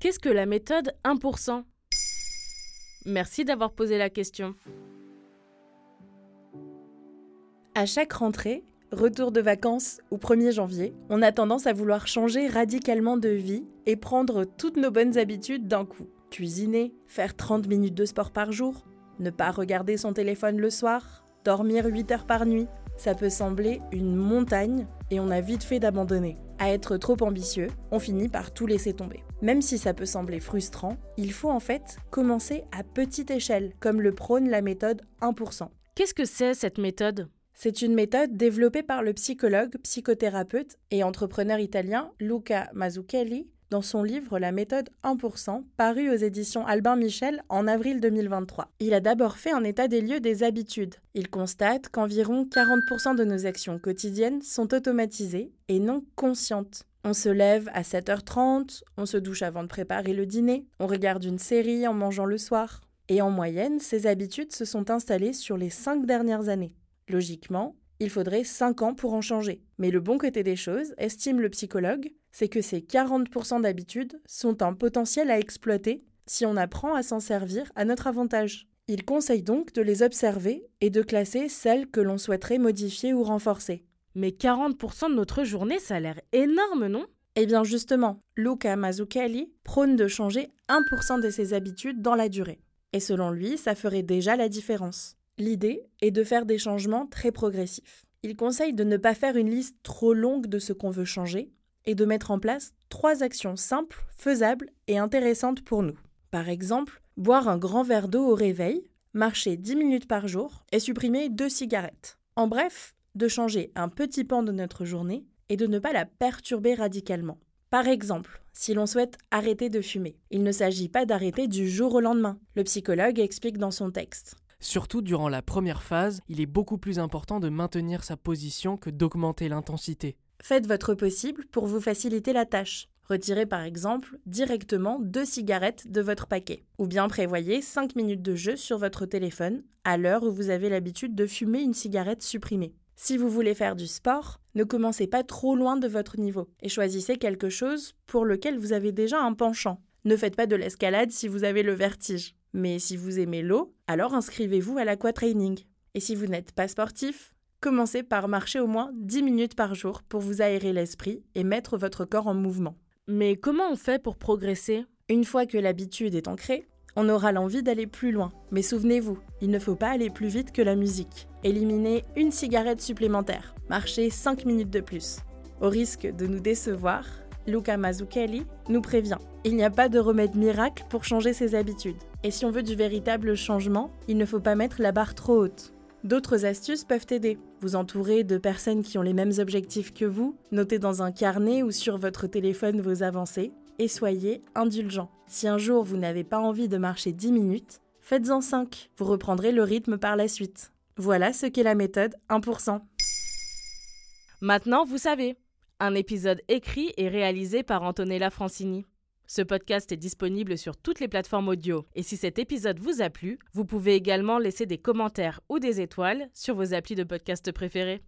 Qu'est-ce que la méthode 1% Merci d'avoir posé la question. À chaque rentrée, retour de vacances ou 1er janvier, on a tendance à vouloir changer radicalement de vie et prendre toutes nos bonnes habitudes d'un coup. Cuisiner, faire 30 minutes de sport par jour, ne pas regarder son téléphone le soir, dormir 8 heures par nuit. Ça peut sembler une montagne et on a vite fait d'abandonner. À être trop ambitieux, on finit par tout laisser tomber. Même si ça peut sembler frustrant, il faut en fait commencer à petite échelle, comme le prône la méthode 1%. Qu'est-ce que c'est cette méthode? C'est une méthode développée par le psychologue, psychothérapeute et entrepreneur italien Luca Mazzucchelli dans son livre La méthode 1%, paru aux éditions Albin Michel en avril 2023. Il a d'abord fait un état des lieux des habitudes. Il constate qu'environ 40% de nos actions quotidiennes sont automatisées et non conscientes. On se lève à 7h30, on se douche avant de préparer le dîner, on regarde une série en mangeant le soir. Et en moyenne, ces habitudes se sont installées sur les 5 dernières années. Logiquement, il faudrait 5 ans pour en changer. Mais le bon côté des choses, estime le psychologue, c'est que ces 40% d'habitudes sont un potentiel à exploiter si on apprend à s'en servir à notre avantage. Il conseille donc de les observer et de classer celles que l'on souhaiterait modifier ou renforcer. Mais 40% de notre journée, ça a l'air énorme, non? Eh bien justement, Luca Mazzucchelli prône de changer 1% de ses habitudes dans la durée. Et selon lui, ça ferait déjà la différence. L'idée est de faire des changements très progressifs. Il conseille de ne pas faire une liste trop longue de ce qu'on veut changer et de mettre en place trois actions simples, faisables et intéressantes pour nous. Par exemple, boire un grand verre d'eau au réveil, marcher 10 minutes par jour et supprimer deux cigarettes. En bref, de changer un petit pan de notre journée et de ne pas la perturber radicalement. Par exemple, si l'on souhaite arrêter de fumer, il ne s'agit pas d'arrêter du jour au lendemain. Le psychologue explique dans son texte. Surtout durant la première phase, il est beaucoup plus important de maintenir sa position que d'augmenter l'intensité. Faites votre possible pour vous faciliter la tâche. Retirez par exemple directement deux cigarettes de votre paquet. Ou bien prévoyez 5 minutes de jeu sur votre téléphone à l'heure où vous avez l'habitude de fumer une cigarette supprimée. Si vous voulez faire du sport, ne commencez pas trop loin de votre niveau et choisissez quelque chose pour lequel vous avez déjà un penchant. Ne faites pas de l'escalade si vous avez le vertige. Mais si vous aimez l'eau, alors inscrivez-vous à l'aquatraining. Et si vous n'êtes pas sportif, commencez par marcher au moins 10 minutes par jour pour vous aérer l'esprit et mettre votre corps en mouvement. Mais comment on fait pour progresser? Une fois que l'habitude est ancrée, on aura l'envie d'aller plus loin. Mais souvenez-vous, il ne faut pas aller plus vite que la musique. Éliminez une cigarette supplémentaire. Marchez 5 minutes de plus. Au risque de nous décevoir, Luca Mazzucchelli nous prévient. Il n'y a pas de remède miracle pour changer ses habitudes. Et si on veut du véritable changement, il ne faut pas mettre la barre trop haute. D'autres astuces peuvent aider. Vous entourer de personnes qui ont les mêmes objectifs que vous, notez dans un carnet ou sur votre téléphone vos avancées, et soyez indulgent. Si un jour vous n'avez pas envie de marcher 10 minutes, faites-en 5. Vous reprendrez le rythme par la suite. Voilà ce qu'est la méthode 1%. Maintenant, vous savez. Un épisode écrit et réalisé par Antonella Francini. Ce podcast est disponible sur toutes les plateformes audio. Et si cet épisode vous a plu, vous pouvez également laisser des commentaires ou des étoiles sur vos applis de podcast préférés.